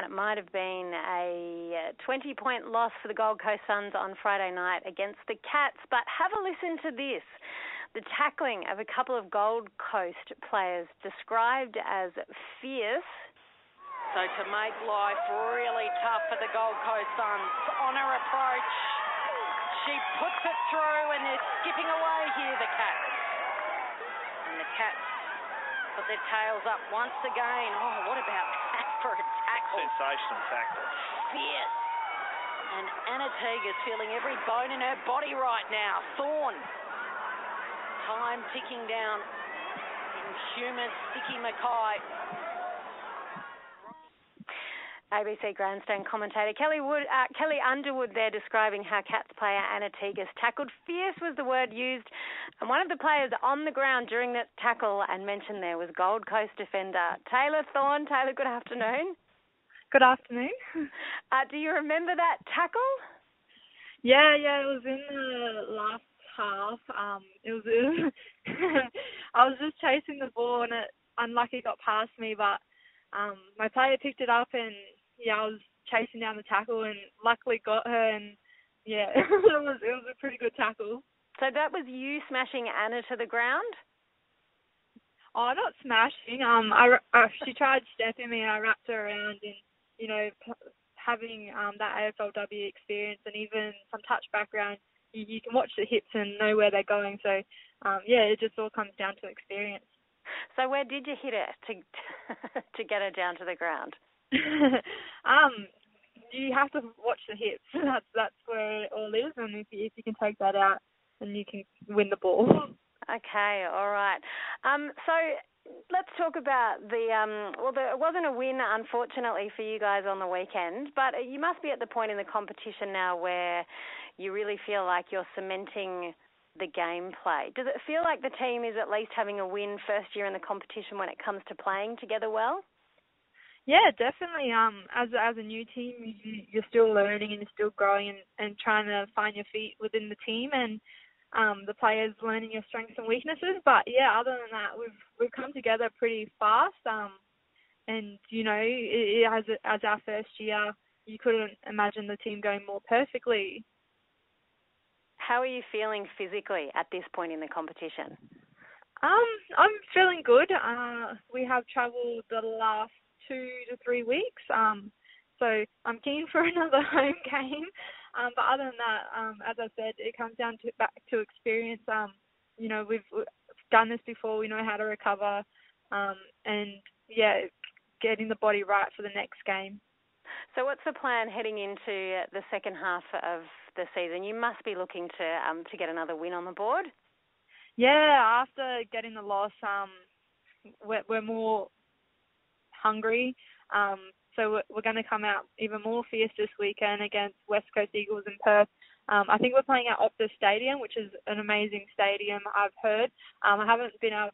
and it might have been a uh, 20 point loss for the Gold Coast Suns on Friday night against the Cats. But have a listen to this. The tackling of a couple of Gold Coast players described as fierce. So to make life really tough for the Gold Coast Suns on her approach, she puts it through and they're skipping away here, the Cats. And the Cats put their tails up once again. Oh, what about that for a tackle? Sensational tackle. Fierce. And Anna Teague's feeling every bone in her body right now. Thorn. Time ticking down. Inhuman Sticky Mackay. ABC Grandstand commentator Kelly Wood, uh, Kelly Underwood there describing how Cats player Anna Tegas tackled. Fierce was the word used, and one of the players on the ground during that tackle and mentioned there was Gold Coast defender Taylor Thorn. Taylor, good afternoon. Good afternoon. Uh, do you remember that tackle? Yeah, yeah, it was in the last half. Um, it was, it was I was just chasing the ball and it unlucky got past me, but um, my player picked it up and yeah, I was chasing down the tackle and luckily got her and yeah, it was it was a pretty good tackle. So that was you smashing Anna to the ground. Oh, not smashing. Um, I, I she tried stepping me and I wrapped her around and you know p- having um that AFLW experience and even some touch background, you, you can watch the hips and know where they're going. So um, yeah, it just all comes down to experience. So where did you hit her to to get her down to the ground? um, you have to watch the hips. That's that's where it all is, and if you, if you can take that out, then you can win the ball. Okay, all right. Um, so let's talk about the um, well, the, it wasn't a win, unfortunately, for you guys on the weekend, but you must be at the point in the competition now where you really feel like you're cementing the gameplay. Does it feel like the team is at least having a win first year in the competition when it comes to playing together well? Yeah, definitely. Um, as as a new team, you, you're still learning and you're still growing and, and trying to find your feet within the team and um, the players learning your strengths and weaknesses. But yeah, other than that, we've we've come together pretty fast. Um, and you know, it, it, as as our first year, you couldn't imagine the team going more perfectly. How are you feeling physically at this point in the competition? Um, I'm feeling good. Uh, we have travelled the last two to three weeks. Um, so I'm keen for another home game. Um, but other than that, um, as I said, it comes down to back to experience. Um, you know, we've done this before. We know how to recover. Um, and yeah, getting the body right for the next game. So, what's the plan heading into the second half of the season? You must be looking to um, to get another win on the board. Yeah, after getting the loss, um, we're, we're more hungry. Um, so we're, going to come out even more fierce this weekend against West Coast Eagles in Perth. Um, I think we're playing at Optus Stadium, which is an amazing stadium. I've heard. Um, I haven't been able,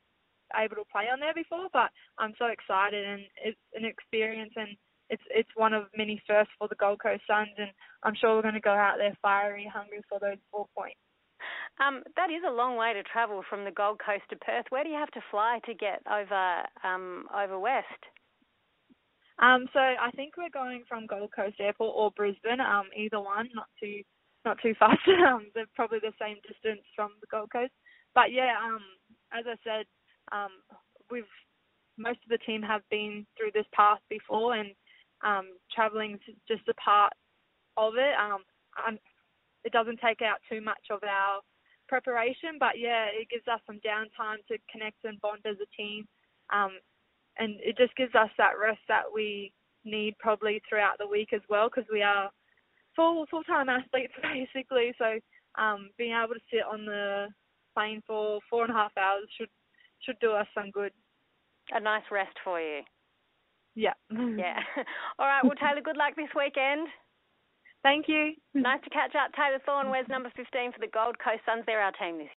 able to play on there before, but I'm so excited and it's an experience and it's it's one of many firsts for the Gold Coast Suns, and I'm sure we're going to go out there fiery, hungry for those four points. Um, that is a long way to travel from the Gold Coast to Perth. Where do you have to fly to get over um, over west? Um, so I think we're going from Gold Coast Airport or Brisbane, um, either one, not too not too fast. um, they're probably the same distance from the Gold Coast. But yeah, um, as I said, um, we've most of the team have been through this path before, and um, traveling's just a part of it. Um, um, it doesn't take out too much of our preparation, but yeah, it gives us some downtime to connect and bond as a team. Um, and it just gives us that rest that we need probably throughout the week as well because we are full full time athletes basically. So um, being able to sit on the plane for four and a half hours should should do us some good. A nice rest for you. Yeah. yeah. All right. Well, Taylor, good luck this weekend. Thank you. Nice to catch up. Taylor Thorn wears number 15 for the Gold Coast Suns. They're our team this